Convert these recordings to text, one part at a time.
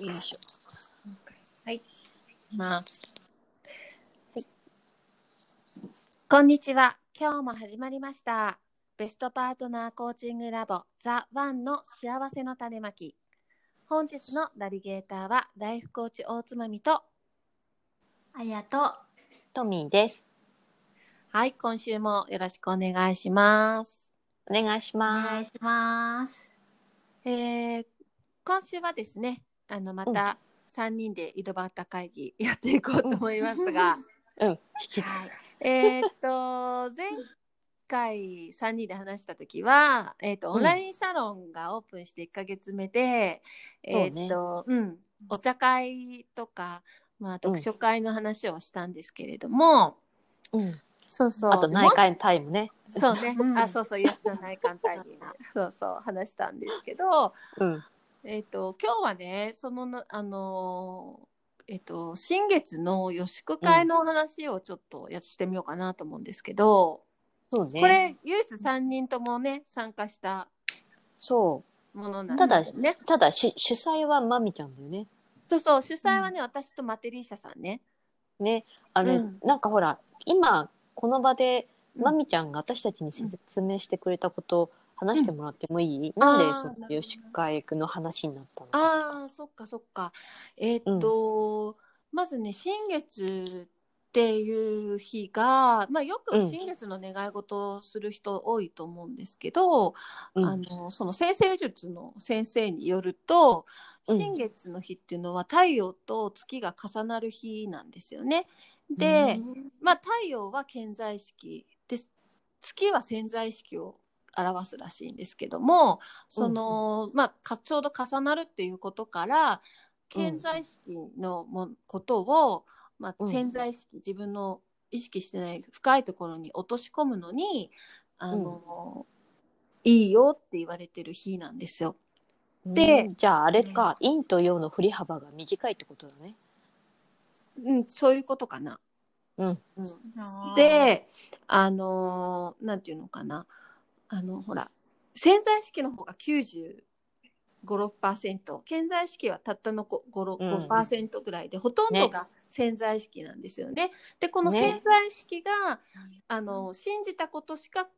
よいしょ。はい、ます。はい。こんにちは。今日も始まりました。ベストパートナーコーチングラボザ・ワンの幸せの種まき。本日のナビゲーターはライフコーチ大つまみと、あやと、トミーです。はい、今週もよろしくお願いします。お願いしお願ます。いします。えー今週はですね、あのまた3人で井戸端会議やっていこうと思いますが、うん。えーっと前回3人で話した時は、えーっとん。オンラインサロンがオープンして1ヶ月目で、えとうん、お茶会とか、まあ、読書会の話をしたんですけれども、うん。そうそう。あと内観タイムね。そうね、うん。あそうそう。癒しの内観タイム。そうそう。話したんですけど、うん。えっ、と今日はねそのなあのーえっ、と新月の予祝会の話をちょっとやしてみようかなと思うんですけど、そうね。これ唯一3人ともね参加したそものなんただですよね。う。ただし、主催はまみちゃんだよね。そうそう主催はね、私とマテリーシャさんね。ね。あれ、うんなんかほら、今、この場で、うんまみちゃんが私たちに説明してくれたことを話してもらってもいい、んなんでその予祝会の話になったの？か。ああそっかそっか。えっ、と、まずね新月っていう日が、まあ、よくうん。新月の願い事をする人多いと思うんですけど、うん。あのその先生術の先生によるとうん。新月の日っていうのは太陽と月が重なる日なんですよね。で、まあ、太陽は健在意識で月は潜在意識を表すらしいんですけどもその、まあかちょうど重なるっていうことから健在意識のもことを、まあ、うん潜在意識、自分の意識してない深いところに落とし込むのにあの、いいよって言われてる日なんですよ。でうんじゃああれか、陰と陽の振り幅が短いってことだね。うん、そういうことかな。うん。うんで、あのーなんていうのかな、あの、ほら、潜在意識の方が95、6%、潜在意識はたったの5、うん。5%ぐらいで、ほとんどが潜在意識なんですよね。で、このね。潜在意識が、あの、信じたことしか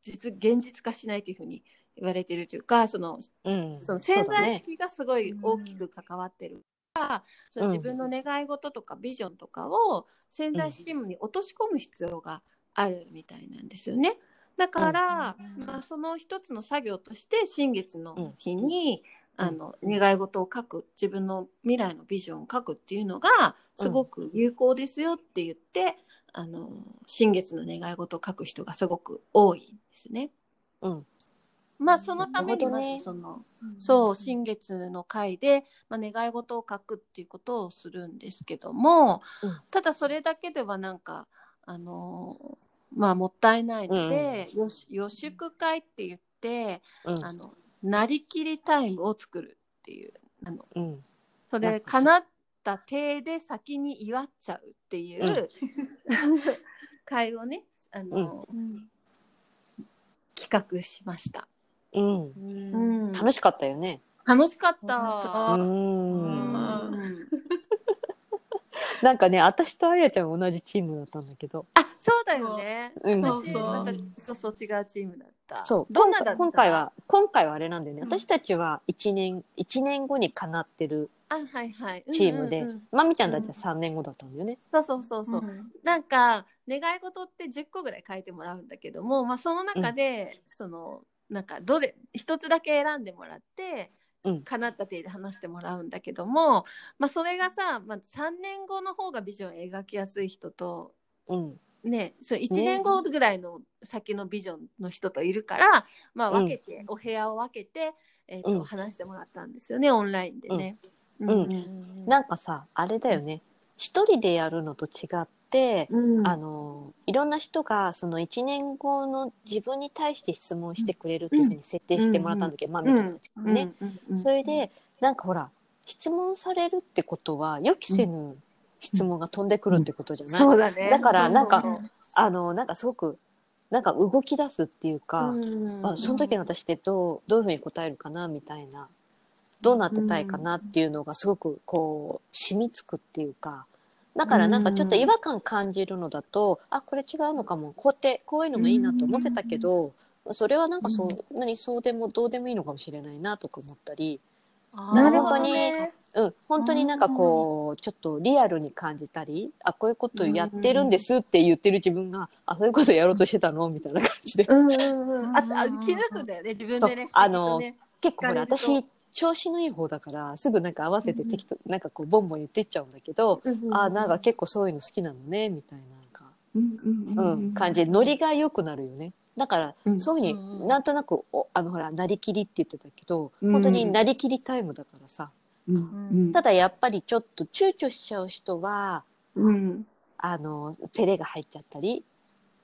実、現実化しないというふうに言われてるというか、その、うん。その。潜在意識がすごい大きく関わってる。から、その自分の願い事とかビジョンとかを潜在意識に落とし込む必要があるみたいなんですよね。だから、うんまあ、その一つの作業として新月の日に、うんあの願い事を書く自分の未来のビジョンを書くっていうのがすごく有効ですよって言って、あの新月の願い事を書く人がすごく多いんですね。うん。まあそのためにまずその、そう新月の回で、まあ、願い事を書くっていうことをするんですけども、うん。ただそれだけではなんかあのーまあもったいないので、よし予祝会って言ってうん。あのなりきりタイムを作るっていうあのうん。それなんか叶った体で先に祝っちゃうっていう、うん 会をねあの、うん企画しました。うん。うん楽しかったよね。楽しかった。うあん。う んなんかね、私とあやちゃん同じチームだったんだけど。あ、そうだよね。うん。私そうまたそうそう違うチームだった。そう。どんなだった？今回は、今回はあれなんだよね。うん私たちは1年、一年後にかなってるあ、はいはい。チームでまみちゃんたちは3年後だったんだよね。そうそうそうそう。んなんか願い事って10個ぐらい書いてもらうんだけども、まあその中で、そのなんかどれ一つだけ選んでもらって。うん。叶った手で話してもらうんだけども、まあ、それがさ、まあ、3年後の方がビジョンを描きやすい人とうん。ねそう1年後ぐらいの先のビジョンの人といるから、まあ分けて、お部屋を分けて、えーとうん。話してもらったんですよねオンラインでね。うん。うんなんかさあれだよね。一人でやるのと違って、うん。あのいろんな人がその1年後の自分に対して質問してくれるっていうふうに設定してもらったんだけ？ど、まあみたいなね、うん。うん。それでなんかほら質問されるってことは予期せぬ質問が飛んでくるってことじゃない、そうだね。だからなんかあのなんかすごくなんか動き出すっていうか、うん。あその時の私ってどうどういうふうに答えるかなみたいなどうなってたいかなっていうのがすごくこう染みつくっていうかだからなんかちょっと違和感感じるのだと、あこれ違うのかも。こうやってこういうのがいいなと思ってたけど、それはなんかそう、何そうでもどうでもいいのかもしれないなとか思ったり、なるほど本当にね。うん、本当になんかこうちょっとリアルに感じたりあこういうことやってるんですって言ってる自分が、あそういうことやろうとしてたのみたいな感じで。うんうんうん。ああ気づくんだよね。自分でね。あの結構ほら聞かれ私調子のいい方だからすぐなんか合わせて適当、なんかこうボンボン言ってっちゃうんだけど、あなんか結構そういうの好きなのねみたいななんか、うん感じでノリが良くなるよね。だから、うん。そういうふううんになんとなくおあのほらなりきりって言ってたけど、うん本当になりきりタイムだからさ。うん。ただやっぱりちょっと躊躇しちゃう人はうん。あの照れが入っちゃったり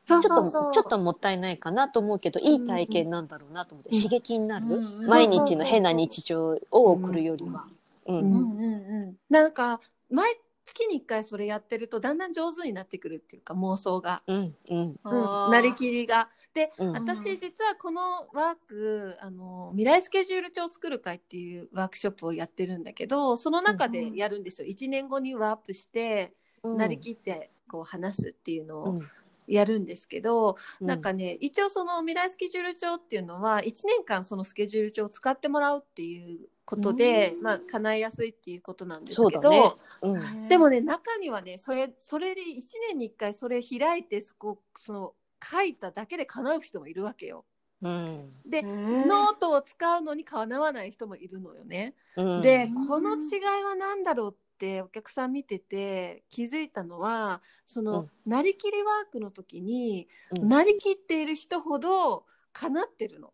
そうちょっとそうそう。ちょっともったいないかなと思うけどいい体験なんだろうなと思って、うん。刺激になる、うんうん。毎日の変な日常を送るよりは。うん。うんうんうん。なんか毎月に一回それやってるとだんだん上手になってくるっていうか妄想が。うんうん。うん。なりきりが。で、うん。私実はこのワークあの未来スケジュール帳を作る会っていうワークショップをやってるんだけどその中でやるんですよ、1年後にワープして、うん。なりきってこう話すっていうのを。うんやるんですけど、うんなんかね一応その未来スケジュール帳っていうのは1年間そのスケジュール帳を使ってもらうっていうことで、まあ叶えやすいっていうことなんですけど、ね。うんでもね中にはねそれそれで1年に1回それ開いてそこその書いただけで叶う人もいるわけよ。うんでノートを使うのに叶わない人もいるのよね。うんでこの違いは何だろうってお客さん見てて気づいたのはその、うん。なりきりワークの時に、うん。なりきっている人ほど叶ってるの。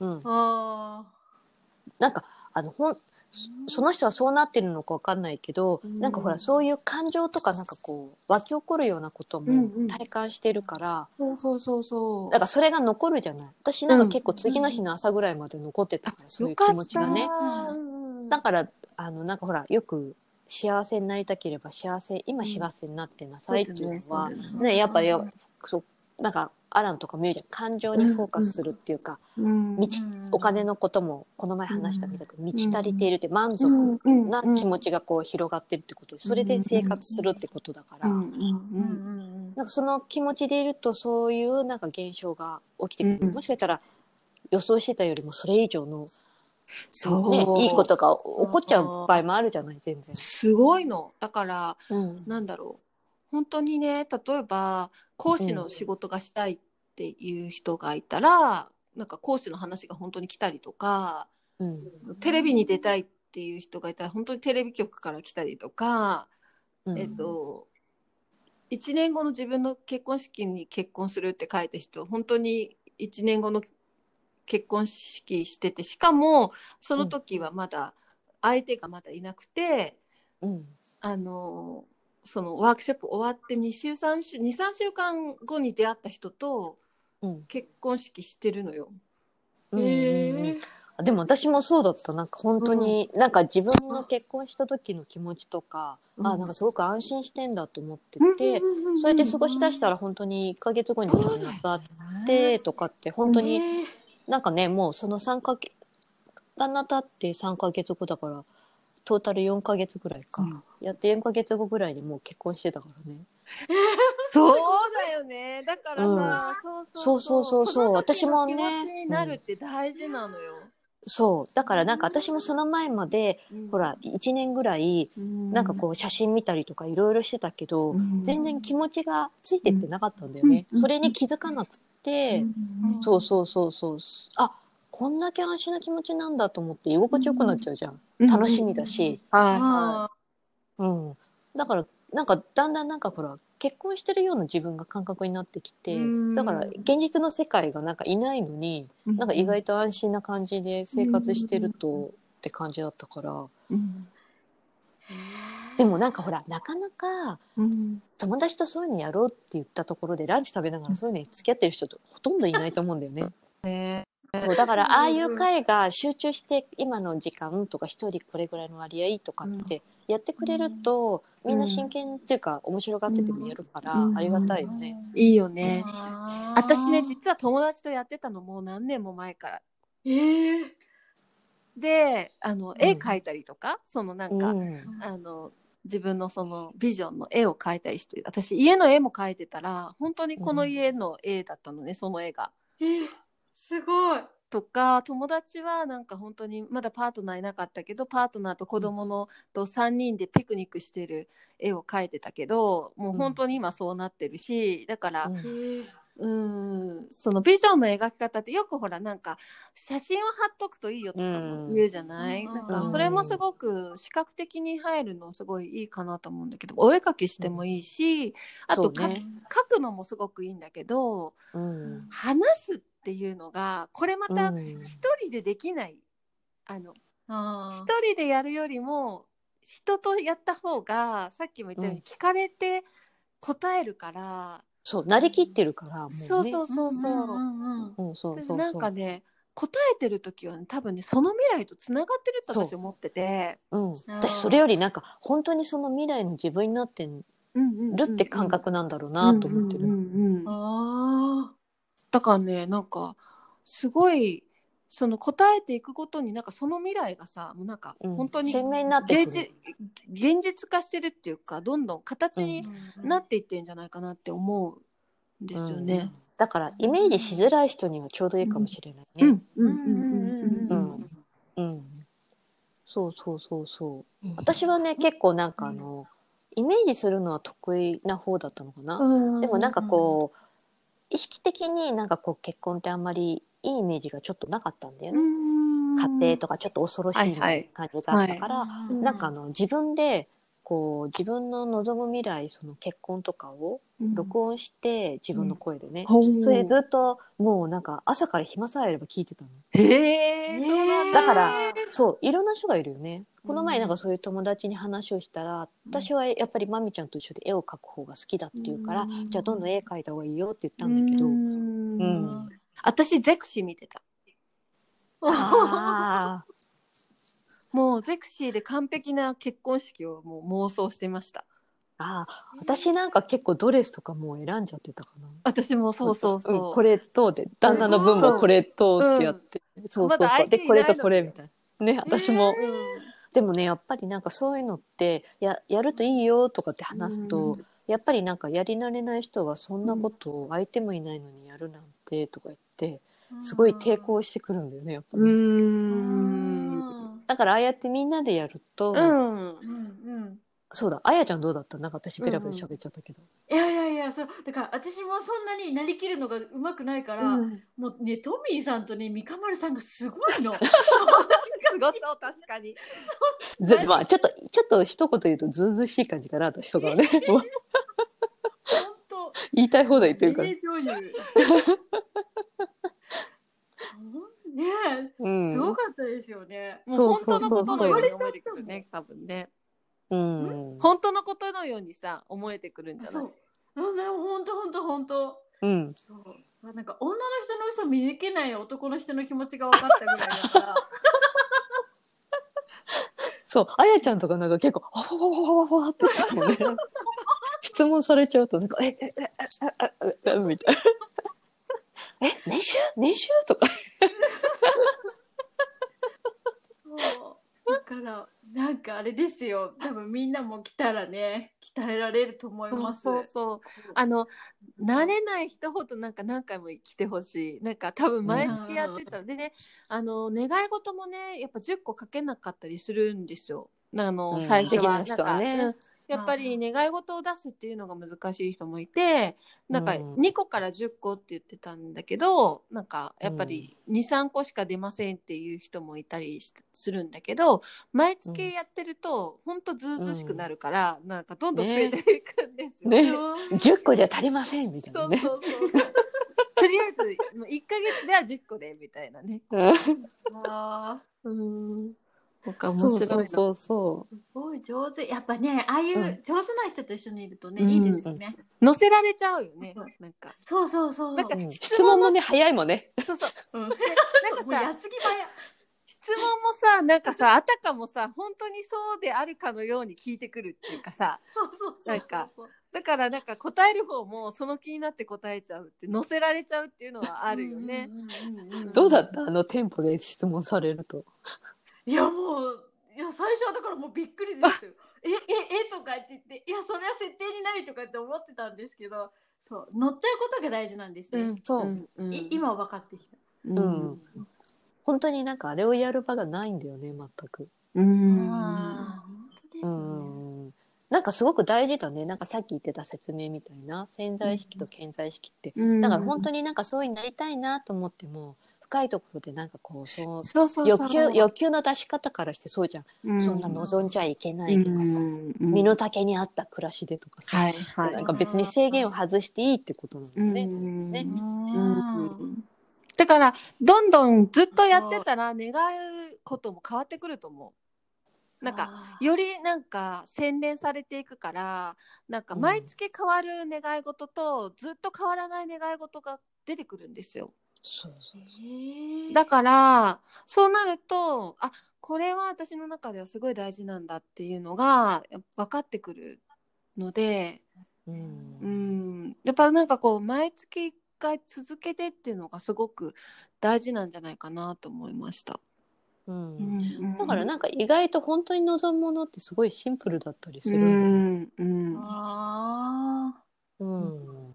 うん。あなんかあのほんそその人はそうなってるのかわかんないけど、うん。なんかほらそういう感情とかなんかこう湧き起こるようなことうんうん。も体感してるから、そうそうそうそう。だからそれが残るじゃない。私なんか結構次の日の朝ぐらいまで残ってたから、そういう気持ちがね。うん。だからあのなんかほらよく幸せになりたければ幸せ今幸せになってなさいっていうのは、そうだねね。やっぱりそうなんかアランとかも言うじゃん感情にフォーカスするっていうか、うん。満ちお金のこともこの前話したみたく満ち足りているって満足うん。な気持ちがこう広がってるってことでそれで生活するってことだから、うん。うん。うん。なんかその気持ちでいるとそういうなんか現象が起きてくる、うん。もしかしたら予想してたよりもそれ以上の、そう、ね、いいことが起こっちゃう場合もあるじゃない全然。すごいの。だからうん。なんだろう。本当にね例えば講師の仕事がしたいっていう人がいたら、なんか講師の話が本当に来たりとかうん。テレビに出たいっていう人がいたら本当にテレビ局から来たりとか、うん。えっと1年後の自分の結婚式に結婚するって書いた人本当に1年後の結婚式しててしかもその時はまだ相手がまだいなくて、うん。あのそのワークショップ終わって2週3週23週間後に出会った人とうん。結婚式してるのよ。うんうんうん。でも私もそうだった。なんか本当に、なんか自分の結婚した時の気持ちとか、うん。あなんかすごく安心してんだと思ってて、うんそうやって過ごし出したら本当に1ヶ月後に亡くなってとかって本当にねなんかねもうその3ヶ月旦那経って3ヶ月後だからトータル4ヶ月ぐらいか、うん。やって4ヶ月後ぐらいにもう結婚してたからね。そうだよね。だからさ、うん。そうそうそう。そう私もね。なるって大事なのよ。そう。だからなんか私もその前まで、ほら1年ぐらいなんかこう写真見たりとかいろいろしてたけど、うん。全然気持ちがついてってなかったんだよね、うん。それに気づかなくて、うんそうそうそうそう。あこんだけ安心な気持ちなんだと思って居心地よくなっちゃうじゃん、楽しみだし、はうん、だからなんかだんだんなんかほら結婚してるような自分が感覚になってきてうん。だから現実の世界がなんかいないのになんか意外と安心な感じで生活してるとって感じだったから。うんでもなんかほらなかなかうん。友達とそういうのやろうって言ったところでランチ食べながらそういうのに付き合ってる人ってほとんどいないと思うんだよね。ねそうだからああいう会が集中して今の時間とか一人これぐらいの割合とかってやってくれると、みんな真剣っていうか面白がっててもやるからうん。ありがたいよね。いいよね。私ね実は友達とやってたのもう何年も前から。ええであのん。絵描いたりとか、そのなんか、うん。あの自分のそのビジョンの絵を描いたりして私家の絵も描いてたら本当にこの家の絵だったのね、その絵が。えーすごい。とか友達はなんか本当にまだパートナーいなかったけどパートナーと子供のと3人でピクニックしてる絵を描いてたけどもう本当に今そうなってるしだからうんえーうん。そのビジョンの描き方ってよくほらなんか写真を貼っとくといいよとかも言うじゃない、うん。なんかそれもすごく視覚的に入るのすごいいいかなと思うんだけどお絵描きしてもいいし、あとか、そうね。描くのもすごくいいんだけどうん。話すっていうのがこれまたうん。一人でできない。あのあ一人でやるよりも人とやった方がさっきも言ったように聞かれて答えるから、そうなりきってるからもうね。そうそうそうそう。うんうんそうそうなんかね答えてる時は、ね、多分ねその未来とつながってるって私思ってて。うん、ー。私それよりなんか本当にその未来の自分になってるって感覚なんだろうなと思ってる。うんうんうんうん。あだからねなんかすごいその答えていくことになんかその未来がさもうなんかうん。本当に鮮明になってく現る実現実化してるっていうかどんどん形ーにうん。なっていってんじゃないかなって思うんですよね。うんだからイメージしづらい人にはちょうどいいかもしれないね。うん。うんうんうんうん。うん。うん。そうそうそうそう。私はね結構なんかあのイメージするのは得意な方だったのかな。うん。でもなんかこう意識的になんかこう結婚ってあんまりいいイメージがちょっとなかったんだよね。家庭とかちょっと恐ろしいはいはい。感じがあったから、うん。なんかあの自分でこう自分の望む未来その結婚とかを録音して自分の声でね、ほう。それでずっともうなんか朝から暇さえあれば聞いてたの。へえ、ねそうなんだ。からそういろんな人がいるよね。この前うんなんかそういう友達に話をしたら、私はやっぱりまみちゃんと一緒で絵を描く方が好きだって言うから、うん。じゃあどんどん絵描いた方がいいよって言ったんだけど、うん。うん私ゼクシー見てた。あ もうゼクシーで完璧な結婚式をもう妄想してました。ーあー。私なんか結構ドレスとかもう選んじゃってたかな。私もそうそうそう。んこれとで旦那の分もこれとってやって、そうそうそう。まだ相手で。これとこれみたいな。ね私も、うんでもねやっぱりなんかそういうのってややるといいよとかって話すと、うん。やっぱりなんかやり慣れない人はそんなことを相手もいないのにやるなんてとか言ってすごい抵抗してくるんだよねやっぱり、うん。ん。だからああやってみんなでやると、うん。うんうん。そうだあやちゃんどうだった？なんか私ペラペラ喋っちゃったけど、いやいやいやそう。だから私もそんなになりきるのがうまくないから、うん。もうねトミーさんとね三河丸さんがすごいの。すごそう確かに。ずまあちょっとちょっと一言言うとずうずうしい感じかな私とかはね 言いたい放題言ってるから。名女優ねうえんすごかったですよね、もうそう本当のことのように思えてくるね、多分ね。うん本当のことのようにさ、思えてくるんじゃないそううんね本当本当本当うんそうまあなんか女の人の嘘見抜けない男の人の気持ちが分かったぐらいだからそう、あやちゃんとかなんか結構、わわわわわわってさ、ね、質問されちゃうと、なんか、え、え、え、え、え、え、え、みたいな。え、年収？年収とか？そう。だからなんかあれですよ。多分みんなも来たらね鍛えられると思います。そうそうあの慣れない人ほどなんか何回も来てほしい。なんか多分毎月やってた。ら、でねあの願い事もねやっぱ10個書けなかったりするんですよ。あの、うん。最初は。ねやっぱり願い事を出すっていうのが難しい人もいてなんかうん。2個から10個って言ってたんだけどなんかやっぱり23個しか出ませんっていう人もいたりしするんだけど毎月やってると本当ずうずうしくなるから、なんかどんどん増えていくんですよ。ね。10個じゃ足りませんみたいなね。そうそうそう。とりあえずもう1ヶ月では10個でみたいなね。あうん。なんかそう面白いの。そうそうすごい上手やっぱねああいううん上手な人と一緒にいるとね、うんいいですよね、乗せられちゃうよねうん。なんか。そうそうそうなんか質問もね早いもんね。そうそう。うん、なんかさやつぎ早質問もさなんかさあたかもさ本当にそうであるかのように聞いてくるっていうかさそうそうなんかだからなんか答える方もその気になって答えちゃうって乗せられちゃうっていうのはあるよね。どうだった？あのテンポで質問されると。いやもういや最初はだからもうびっくりですよ。えええとかって言っていやそれは設定にないとかって思ってたんですけどそう乗っちゃうことが大事なんですね。そう。ん。うん。い今は分かってきた。うん。うん。本当になんかあれをやる場がないんだよね全く。うん。あー本当ですうね。ん。なんかすごく大事だね。なんかさっき言ってた説明みたいな潜在意識と潜在意識って、うん。だから本当になんかそうになりたいなと思っても深いところでなんかこうそうそうそう欲求欲求の出し方からしてそうじゃん、うん。そんな望んじゃいけないとかさ、うん身の丈に合った暮らしでとかさ、はいはい。なんか別に制限を外していいってことなのね。うんね。うん。だからどんどんずっとやってたら願うことも変わってくると思う。なんかあよりなんか洗練されていくからなんか毎月変わる願い事とずっと変わらない願い事が出てくるんですよ。そうそうーへーだからそうなるとあこれは私の中ではすごい大事なんだっていうのが分かってくるので、うん。うん、やっぱなんかこう毎月1回続けてっていうのがすごく大事なんじゃないかなと思いました。うん。うんだからなんか意外と本当に望むものってすごいシンプルだったりすうる。んだよねん、うん、あうん。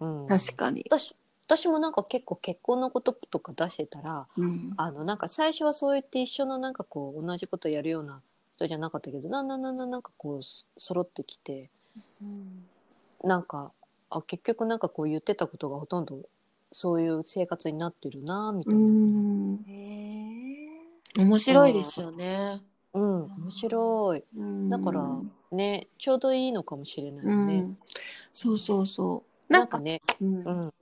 うん。確かに。私私もなんか結構結婚のこととか出してたらうんあのなんか最初はそう言って一緒のなんかこう同じことやるような人じゃなかったけどだんだんだんだんなんかこうそ揃ってきてなんかあ結局なんかこう言ってたことがほとんどそういう生活になってるなみたういな。面白いですよね。うん、面白い。だからうんね、ちょうどいいのかもしれないようね。ん、そうそうそう。なんんか、なかね、うんうん、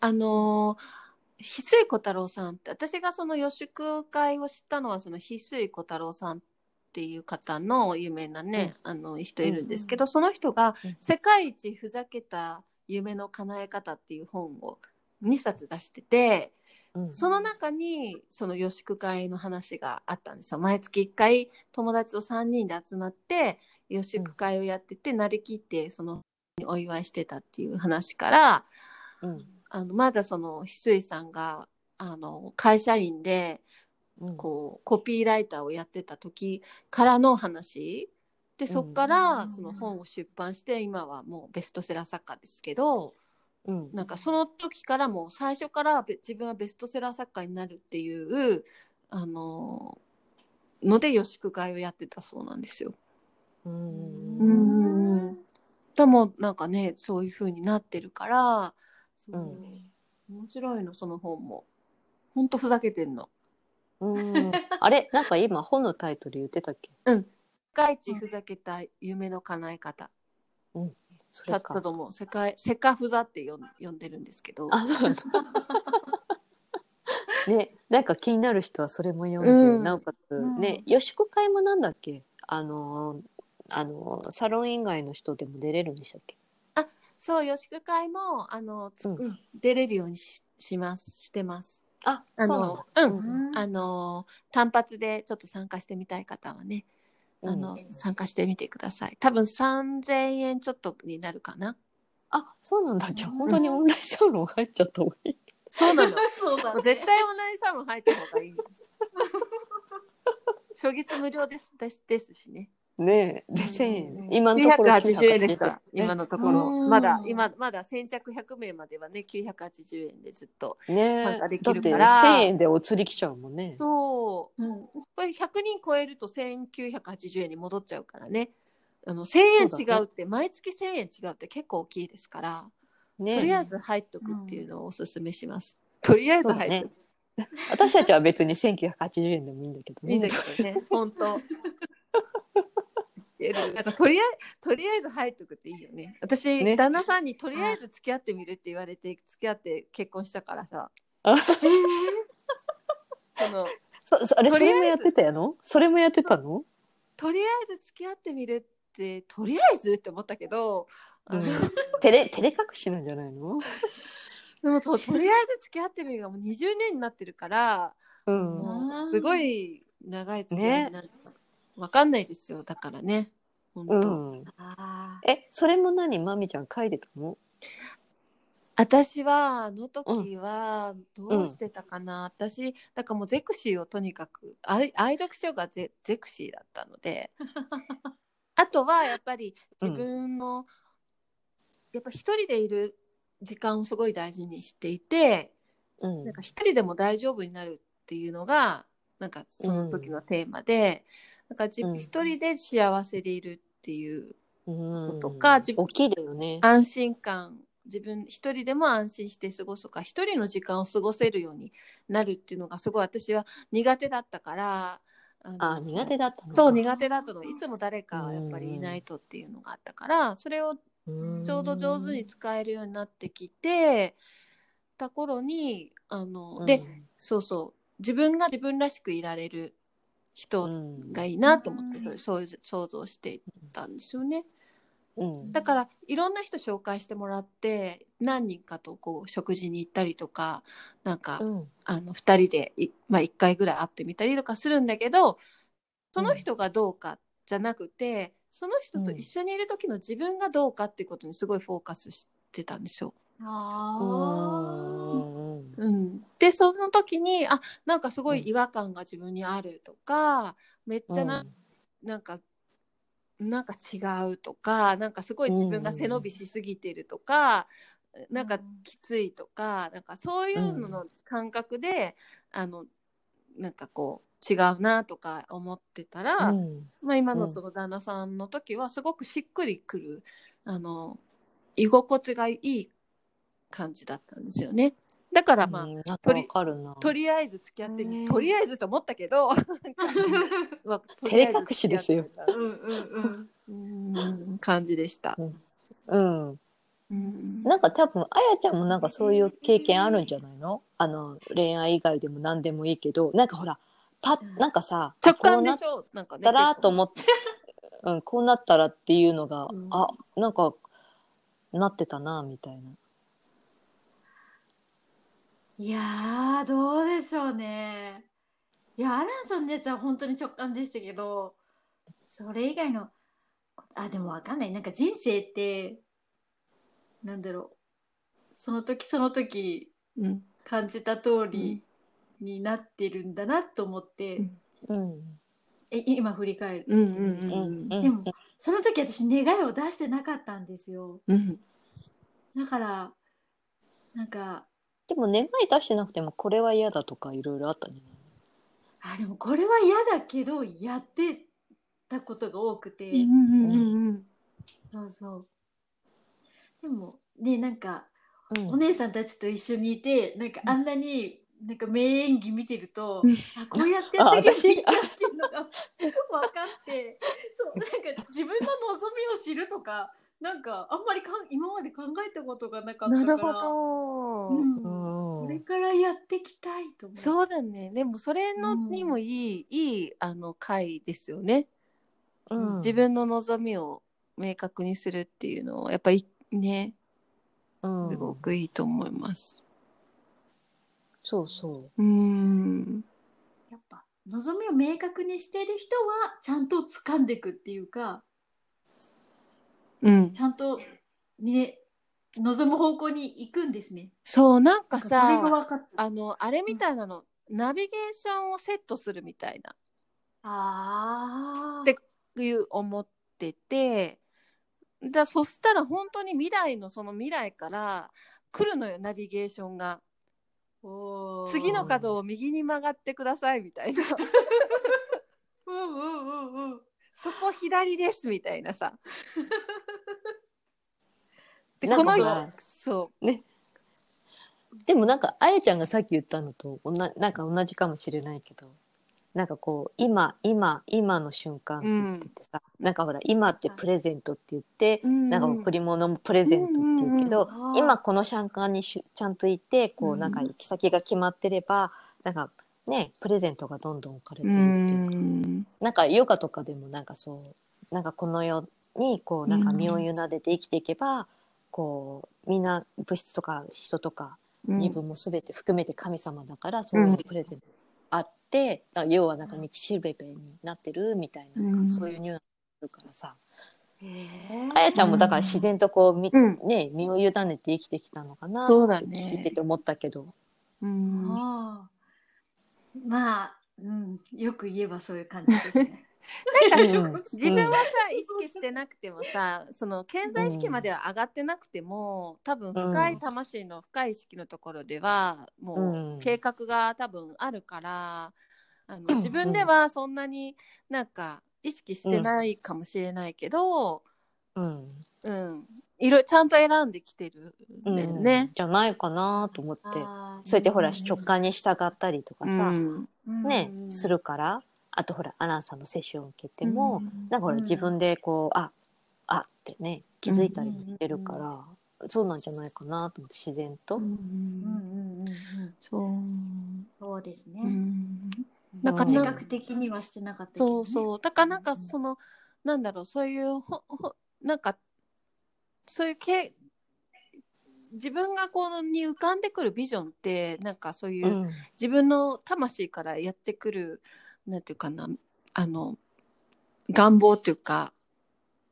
あのー翡翠小太郎さんって私がその予祝会を知ったのはその翡翠小太郎さんっていう方の有名なね、あの人いるんですけど、その人がうん「世界一ふざけた夢の叶え方」っていう本を2冊出しててうん、その中にその予祝会の話があったんですよ。毎月1回友達と3人で集まって予祝会をやってて、なりきってそのお祝いしてたっていう話からうん、あのまだその翡翠さんがあの会社員でうん、こうコピーライターをやってた時からの話。でそっからうん。その本を出版して今はもうベストセラー作家ですけどうん、なんかその時からもう最初からべ自分はベストセラー作家になるっていうあのので予祝会をやってたそうなんですよ。うん、うん。うん。でもなんかねそういう風になってるからそううん面白いのその本も。ほんとふざけてんの。うん、あれ、なんか今本のタイトル言ってたっけ？世界一ふざけた夢の叶え方。それか。だったと思う。世界、セカふざって呼ん呼んでるんですけど。あ、そうなんだ。ね、なんか気になる人はそれも読んで、うんなおかつ、うんね、予祝会もなんだっけ？あの、あの、サロン以外の人でも出れるんでしたっけ？そう、予祝会も、あの、つうんうん出れるようにしします、してます。あ、あのだ。、うん。うんあの、単発でちょっと参加してみたい方はね、あの、うん参加してみてください。多分3000円ちょっとになるかな。あ、そうなんだ。じゃあ本当にオンラインサロン入っちゃった方がいい。そうなの。そうだ、もう絶対オンラインサロン入った方がいい。初月無料ですですですしね。ねえ、で、うん1000円。今のところ980円ですから、ね今のところ。うんまだ、今、まだ先着100名まではね、980円でずっと。ね参加でえ、だってきるから1000円でお釣り来ちゃうもんね。そう。うんこれ100人超えると1980円に戻っちゃうからね。あの1000円違うって、毎月1000円違うって結構大きいですから、ねとりあえず入っとくっていうのをおすすめします。とりあえず入っとく。私たちは別に1980円でもいいんだけどね。いいんだけどね、本当。いける なんかとりあえとりあえず入っとくっていいよね。私、ね旦那さんにとりあえず付き合ってみるって言われて付き合って結婚したからさ。あ そのそそあれそとりあえずれもやってたやの？それもやってたの？とりあえず付き合ってみるってとりあえずって思ったけど、うん照れ照れ隠しなんじゃないの？でもそうとりあえず付き合ってみるがもう20年になってるから、うん。もうすごい長い付き合いになる。わかんないですよ。だからね。本当。うん。あえ、それも何？まみちゃん書いてたの？私はあの時はどうしてたかな、私だからもうゼクシーをとにかく愛愛読書がゼゼクシーだったので。あとはやっぱり自分の、やっぱ一人でいる時間をすごい大事にしていてうん。なんか一人でも大丈夫になるっていうのがなんかその時のテーマで、なんか自うん。一人で幸せでいるっていううんとか自分大きいだよね。安心感自分一人でも安心して過ごすとか一人の時間を過ごせるようになるっていうのがすごい私は苦手だったからあ苦手だったのそう苦手だったの。いつも誰かやっぱりいないとっていうのがあったからそれをうん。ちょうど上手に使えるようになってきてた頃にあの、でそうそう自分が自分らしくいられる人うん。がいいなと思って、うんそれそういう想像していったんですよね。うん。だからいろんな人紹介してもらって何人かとこう食事に行ったりとかなんか、うん。あの2人でい、まあ、1回ぐらい会ってみたりとかするんだけどその人がどうかじゃなくて、その人と一緒にいる時の自分がどうかっていうことにすごいフォーカスしてたんですよ。あうん。うん、でその時にあなんかすごい違和感が自分にあるとか、めっちゃな,、なんかなんか違うとかなんかすごい自分が背伸びしすぎてるとか、なんかきついとかなんかそういうのの感覚で、あのなんかこう違うなとか思ってたら、うん。まあ、今のうん。その旦那さんの時はすごくしっくりくるあの居心地がいい感じだったんですよね。だからまあ、うんなんかわかるな。とりあえず付き合ってみとりあえずと思ったけど なんかまあと照れ隠しですようんうんうん。感じでした。うん。うんなんか多分、あやちゃんもなんかそういう経験あるんじゃないのあの、恋愛以外でも何でもいいけど、なんかほら、パッ、なんかさ、直感であしょなんかね。こうなったらと思って、うん、こうなったらっていうのが、うんあ、なんか、なってたな、みたいな。いやー、どうでしょうね。いや、アランさんのやつは本当に直感でしたけど、それ以外の、あ、でもわかんない。なんか人生って、なんだろう。その時その時うん感じた通りになってるんだなと思って、うんうん。え今振り返る。うんうんうん。うん。でもその時私願いを出してなかったんですよ。うんだから、なんか、でも願い出してなくても、これは嫌だとかいろいろあったんじゃないあ、でもこれは嫌だけど、やってたことが多くて、うんうんうんそうそう。でも、ね、なんか、うん。お姉さんたちと一緒にいて、なんかあんなに、なんか名演技見てると、うん。あ、こうやってやっていけばいいんだあ私っていうのが分かって、そう、なんか自分の望みを知るとか、なんかあんまりかん今まで考えたことがなかったから。なるほど。うん。うんこれからやっていきたいと思う。そうだね。でもそれのうんにもいい、いいあの回ですよね。うん自分の望みを明確にするっていうのはやっぱりね、うんすごくいいと思います。そうそう。うん。やっぱ望みを明確にしてる人はちゃんと掴んでいくっていうかうん。ちゃんとね望む方向に行くんですね。そう、なんかさ、分か。あの、あれみたいなの、ナビゲーションをセットするみたいな。ああ。でいう思っててだそしたら本当に未来のその未来から来るのよナビゲーションが次の角を右に曲がってくださいみたいなうんうんうんうん。そこ左ですみたいなさ。でなんこのかさそでもなんかあやちゃんがさっき言ったのとおななんか同じかもしれないけどなんかこう今今今の瞬間って言っててさ、なんかほら今ってプレゼントって言って、う、なんか贈り物もプレゼントって言うけど、うんうんうん今この瞬間にしゅちゃんといてこううん。なんか行き先が決まってれば、なんかねプレゼントがどんどん置かれてうるっていうか、ん。なんかヨガとかでもなんかそうなんかこの世にこうなんか身を委ねて生きていけば、こうみんな物質とか人とか自分も全て含めて神様だから、そういうプレゼントあって、あ要はなんか道しるべになってるみたいな、うん。そういうニュアンスあるからさ、あやちゃんもだから自然とこうみ、うん。ね身を委ねて生きてきたのかなそうだねてて思ったけど、うん。ああまあ、うん、よく言えばそういう感じですね。うん。自分はさ、意識してなくてもさその健在意識までは上がってなくても、多分深い魂の深い意識のところではもう計画が多分あるからあうん。の自分ではそんなになんか意識してないかもしれないけど、うん。うん。いろちゃんと選んできてるんだよね。じゃないかなと思ってそうやってほらうん直感に従ったりとかさ、うん。ね、うん。するから。あとほらアランさんのセッションを受けても、うん。なんかほらうん。自分でこうああってね気づいたりもしてるから、そうなんじゃないかなと思って自然と。うんうんうんうん。うんそう。そうですね。うん。ななんんかか自覚的にはしてなかったけど、ね。そうそう。だからなんかその、なんだろうそういうほほなんかそういうけ自分がこのに浮かんでくるビジョンってなんかそういう、うん。自分の魂からやってくるなんていうかなあの願望っていうか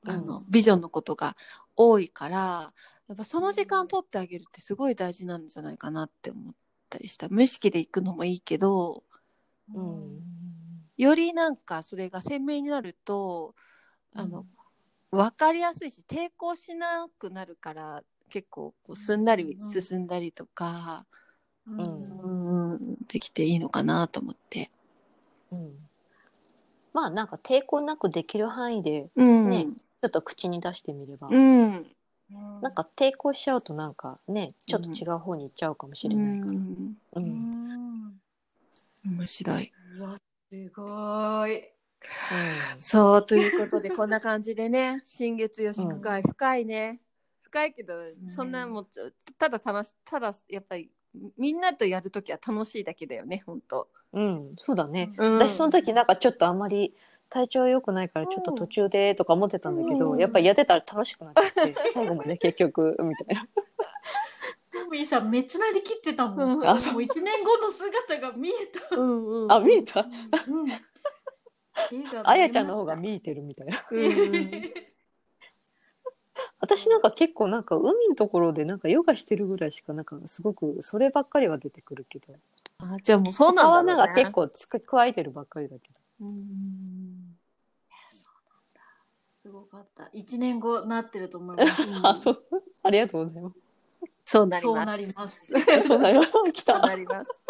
あの、うんビジョンのことが多いからやっぱその時間取ってあげるってすごい大事なんじゃないかなって思ったりした。無意識で行くのもいいけどうん。よりなんかそれが鮮明になるとあの、分かりやすいし抵抗しなくなるから結構こうすんなりうん進んだりとか、うんうんうんできていいのかなと思って。うんまあなんか抵抗なくできる範囲でうんねちょっと口に出してみれば、うんなんか抵抗しちゃうとなんかねちょっと違う方に行っちゃうかもしれないから。うんううんん面白い。うわすごい。そうということでこんな感じでね新月よし深い、深いね深いけどそんなもうただ楽しただやっぱりみんなとやるときは楽しいだけだよね本当。うん、そうだね。うん私その時なんかちょっとあんまり体調良くないからちょっと途中でとか思ってたんだけど、うんやっぱりやってたら楽しくなっちゃって最後まで結局みたいな。トミーさんめっちゃなりきってたもん。うんもう一年後の姿が見えた。うんうんあ見えた？うん。あやちゃんの方が見見えてるみたいな。私なんか結構なんか海のところでなんかヨガしてるぐらいしかなんかすごくそればっかりは出てくるけどあじゃあもうそうなんだね、なんか結構つく加えてるばっかりだけど。うんそうなんだ。すごかった。一年後なってると思います。あそうありがとうございます。そうなりますそうなります。そうなります来た。なります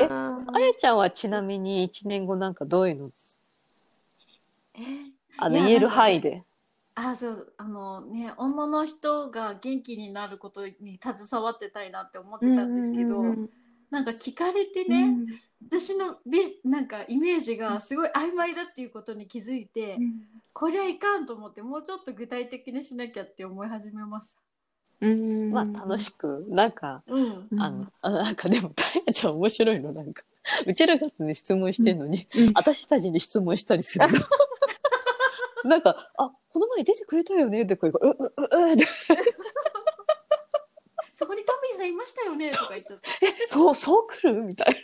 えあやちゃんはちなみに1年後なんかどういうのあの言える範囲で。あそうあのね女の人が元気になることに携わってたいなって思ってたんですけど、なんか聞かれてね、私のビなんかイメージがすごい曖昧だっていうことに気づいて、これはいかんと思ってもうちょっと具体的にしなきゃって思い始めました。うんまあ楽しくなんかうん、あの、あなんかでも、たやちゃん面白いの、なんか。うちらがね、質問してんのに、うん私たちに質問したりするの。なんか、あ、この前出てくれたよねって声が、う、う、う、う、そこにトミーさんいましたよねとか言っちゃって。え、そう、そう来るみたい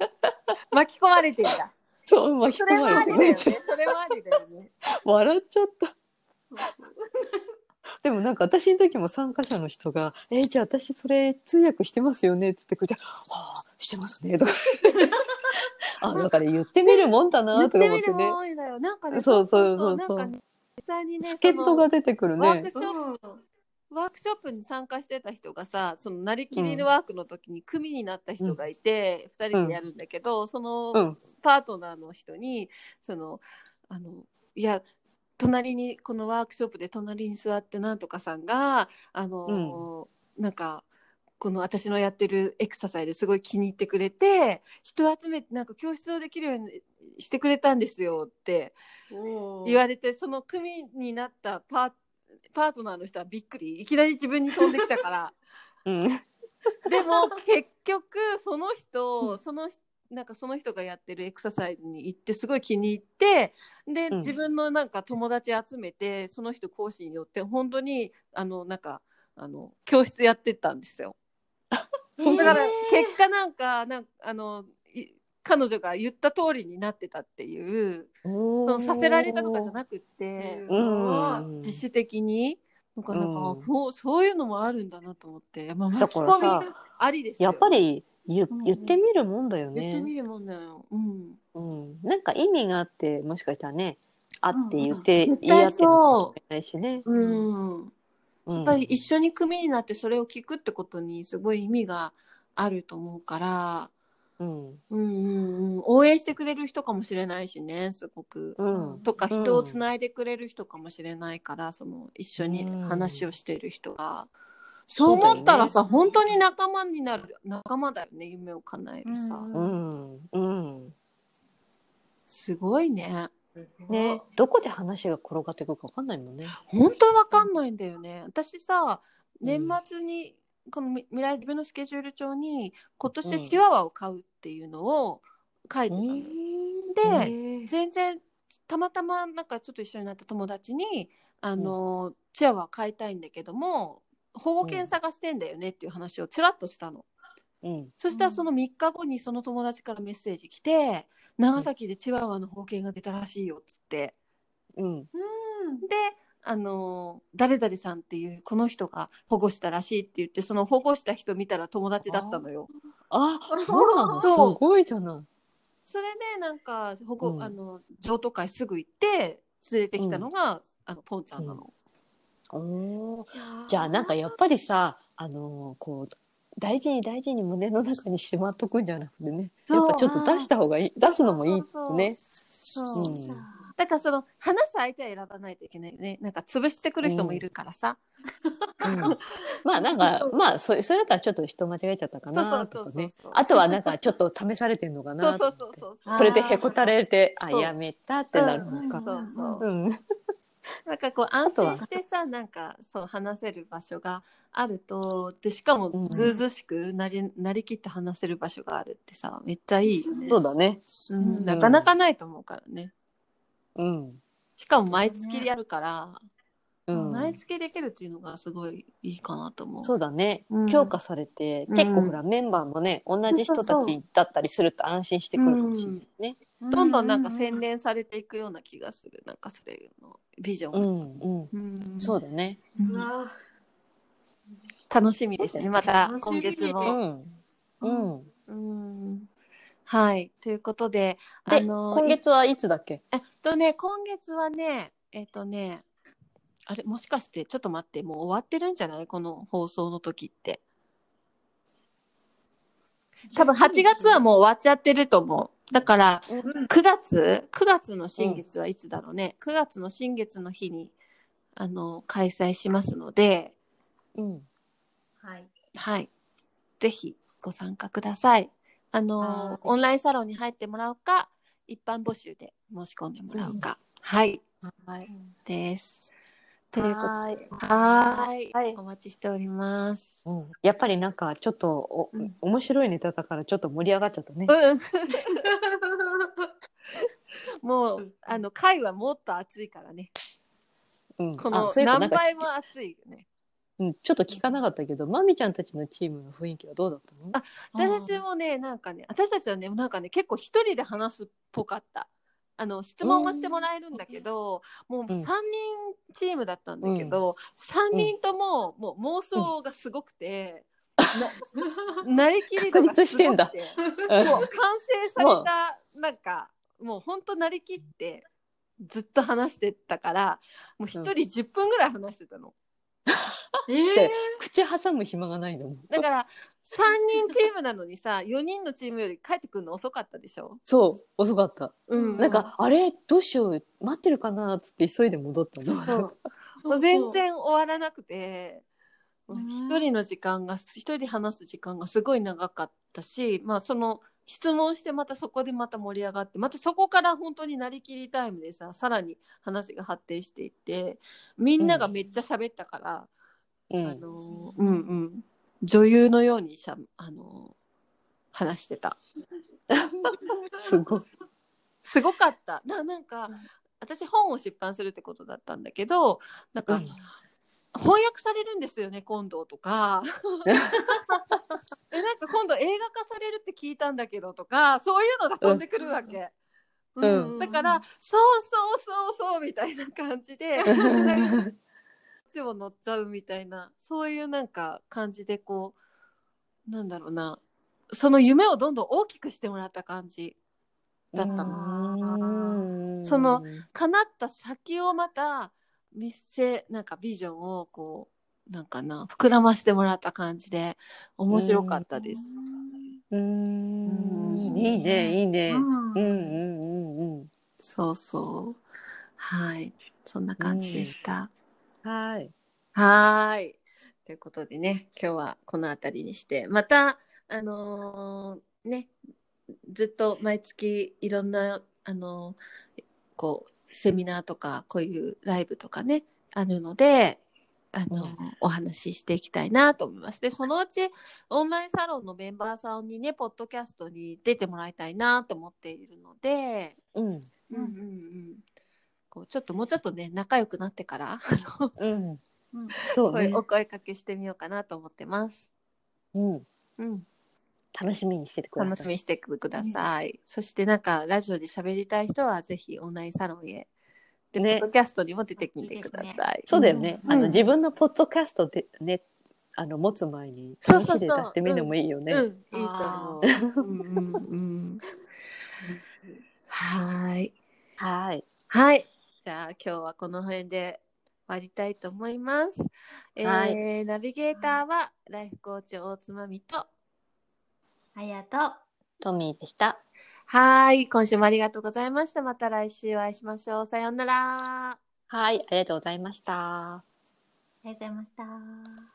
な。巻き込まれてんだそう、巻きそれ込もありだよねまれてね。それもありだよね笑っちゃった。でもなんか私の時も参加者の人が、えじゃあ私それ通訳してますよねっつってくれて、ああ、してますね、とか。あ、だから言ってみるもんだな、とか思ってね。もんだよ。なんかねそうそうそうそう。なんかね実際にね助っ人が出てくるね。ワーク。ショッうんプワークショップに参加してた人がさそのなりきりのワークの時に組になった人がいて、二2人でやるんだけど、そのうん。パートナーの人にそのあのいや隣にこのワークショップで隣に座ってなんとかさんがあの、なんかこの私のやってるエクササイズすごい気に入ってくれて人集めてなんか教室をできるようにしてくれたんですよって言われてその組になったパーパートナーの人はびっくりいきなり自分に飛んできたから。うん。でも結局その人そのなんかその人がやってるエクササイズに行ってすごい気に入ってで、うん自分のなんか友達集めてその人講師によって本当にあのなんかあの教室やってったんですよ。だから結果なんかなんかあのい彼女が言った通りになってたっていうそのさせられたとかじゃなくってうん。自主的になんかなんか、うんそうそういうのもあるんだなと思って、まあ、だ巻き込みありですよやっぱり言うん言ってみるもんだよね。言ってみるもんだよ。うん。うん。なんか意味があって、もしかしたらね、あって言って、うん言い合ってるかも絶しれないしね。うん。うんやっぱり一緒に組になってそれを聞くってことにすごい意味があると思うから、うん。うんうんうん、応援してくれる人かもしれないしね、すごく。うん。とか人をつないでくれる人かもしれないから、その一緒に話をしてる人が。そう思ったらさ、本当に仲間になる仲間だよね夢を叶えるさ、うんうん。うん。すごいねね、どこで話が転がってくるかわかんないもんね。本当わかんないんだよね。私さ年末に、このみ未来自分のスケジュール帳に今年チワワを買うっていうのを書いてたの、で全然たまたまなんかちょっと一緒になった友達にあの、チワワ買いたいんだけども保護犬探してんだよねっていう話をちらっとしたの、うん。そしたらその3日後にその友達からメッセージ来て長崎でチワワの保護犬が出たらしいよっつって。うん。であの誰々さんっていうこの人が保護したらしいって言ってその保護した人見たら友達だったのよ。あ、そうなのすごいじゃない。それでなんか保護、うん。あの譲渡会すぐ行って連れてきたのが、あのポンちゃんなの。おー。じゃあなんかやっぱりさ、あのーこう、大事に大事に胸の中にしまっとくんじゃなくてね。やっぱちょっと出した方がいい。出すのもいいってね。そううん。だからその話す相手は選ばないといけないよね。なんか潰してくる人もいるからさ。うんまあなんか、まあそれ、それだったらちょっと人間違えちゃったかなとかねそうそうそうそう。あとはなんかちょっと試されてんのかなそうそうそうそうあーそれでへこたれて、あ、やめたってなるのか。そうそううん。なんかこう安心してさなんかそう話せる場所があるとでしかもうん。ずうずうしくなり,、なりきって話せる場所があるってさめっちゃいいよね。そうだね。うん。うん。なかなかないと思うからね。うん。しかも毎月やるから、うん。毎月できるっていうのがすごいいいかなと思う。そうだね、うん。強化されて、うん。結構ほらメンバーもね同じ人たちだったりすると安心してくるかもしれないね。どんどんなんか洗練されていくような気がするなんかそれのビジョン、うんうん、うん。そうだね。うん。うわ楽しみですねまた楽しみ。今月うも。ん。うん。うん。はい。ということでで、あの今月はいつだっけ？えっとね、今月はね、えっとね、あれ、もしかして、ちょっと待って、もう終わってるんじゃない？この放送の時って。多分8月はもう終わっちゃってると思う。だから、うん9月 ?9 月の新月はいつだろうね。9月の新月の日に、あの、開催しますので、うん。はいはい。ぜひご参加ください。あのはいオンラインサロンに入ってもらうか、一般募集で申し込んでもらうか。はい。はい。です。ということはいで、はーいはいお待ちしております。うん、やっぱりなんかちょっとお、うん面白いネタだからちょっと盛り上がっちゃったね。うん。もうんう、あの、会はもっと熱いからね。うん、このあそういえばなん倍も熱いよね。うん、ちょっと聞かなかったけど、まみちゃんたちのチームの雰囲気はどうだったの？あ私たちもね、なんかね、私たちはね、なんかね、結構一人で話すっぽかった。あの質問はしてもらえるんだけど、もう3うん。人チームだったんだけど、3人とももう妄想がすごくて、な なりきり度がすごく確立してんだ。てもう完成されたなんかもうほんとなりきってずっと話してたからもう一人10分ぐらい話してたの。えー、口挟む暇がないの。だから3人チームなのにさ 4人のチームより帰ってくるの遅かったでしょ、そう、遅かった。うん。なんか、あれ？どうしよう？待ってるかな？っつって急いで戻ったの。そう。もう全然終わらなくてもう一人の時間が一人で話す時間がすごい長かったしまあその質問してまたそこでまた盛り上がってまたそこから本当になりきりタイムでささらに話が発展していってみんながめっちゃ喋ったから、うん。あのうんうん女優のようにしゃあの話してた。すごい。すごかった。ななんか私本を出版するってことだったんだけどなんか、うん。翻訳されるんですよね今度とか。えなんか今度映画化されるって聞いたんだけどとかそういうのが飛んでくるわけ、うん。だからそうそうそうそうみたいな感じで なんか血を乗っちゃうみたいなそういうなんか感じでこうなんだろうなその夢をどんどん大きくしてもらった感じだったの。のその、叶った先をまた見せなんかビジョンをこうなんかな膨らましてもらった感じで面白かったです。うーん、いいね、いいね。うんうんうんうんうん。そうそうはいそんな感じでした。はい。はーいということでね今日はこの辺りにしてまたあのーねずっと毎月いろんなあのーこうセミナーとかこういうライブとかねあるのであの、うんお話ししていきたいなと思います。でそのうちオンラインサロンのメンバーさんにねポッドキャストに出てもらいたいなと思っているので、うん。うんうんうん、こうちょっともうちょっとね仲良くなってからあのうん。うんそうね。声お声かけしてみようかなと思ってます。うん。うん、楽しみにしててください。楽しみにしてください。そしてなんかラジオで喋りたい人はぜひオンラインサロンへで、ねポッドキャストにも出てみてください。そうだよね。うんあの、自分のポッドキャストでね、あの、持つ前に、そうそうそう試しで歌ってみるのもいいよね。うん、いいと思う。うんうんうん、はい。はい。はい。じゃあ今日はこの辺で終わりたいと思います。えーはいナビゲーターはライフコーチ大つまみと。ありがとう。トミーでした。はい。今週もありがとうございました。また来週お会いしましょう。さようなら。はい。ありがとうございました。ありがとうございました。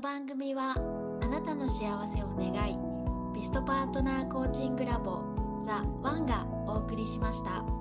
の番組はあなたの幸せを願いベストパートナーコーチングラボザ・ワンがお送りしました。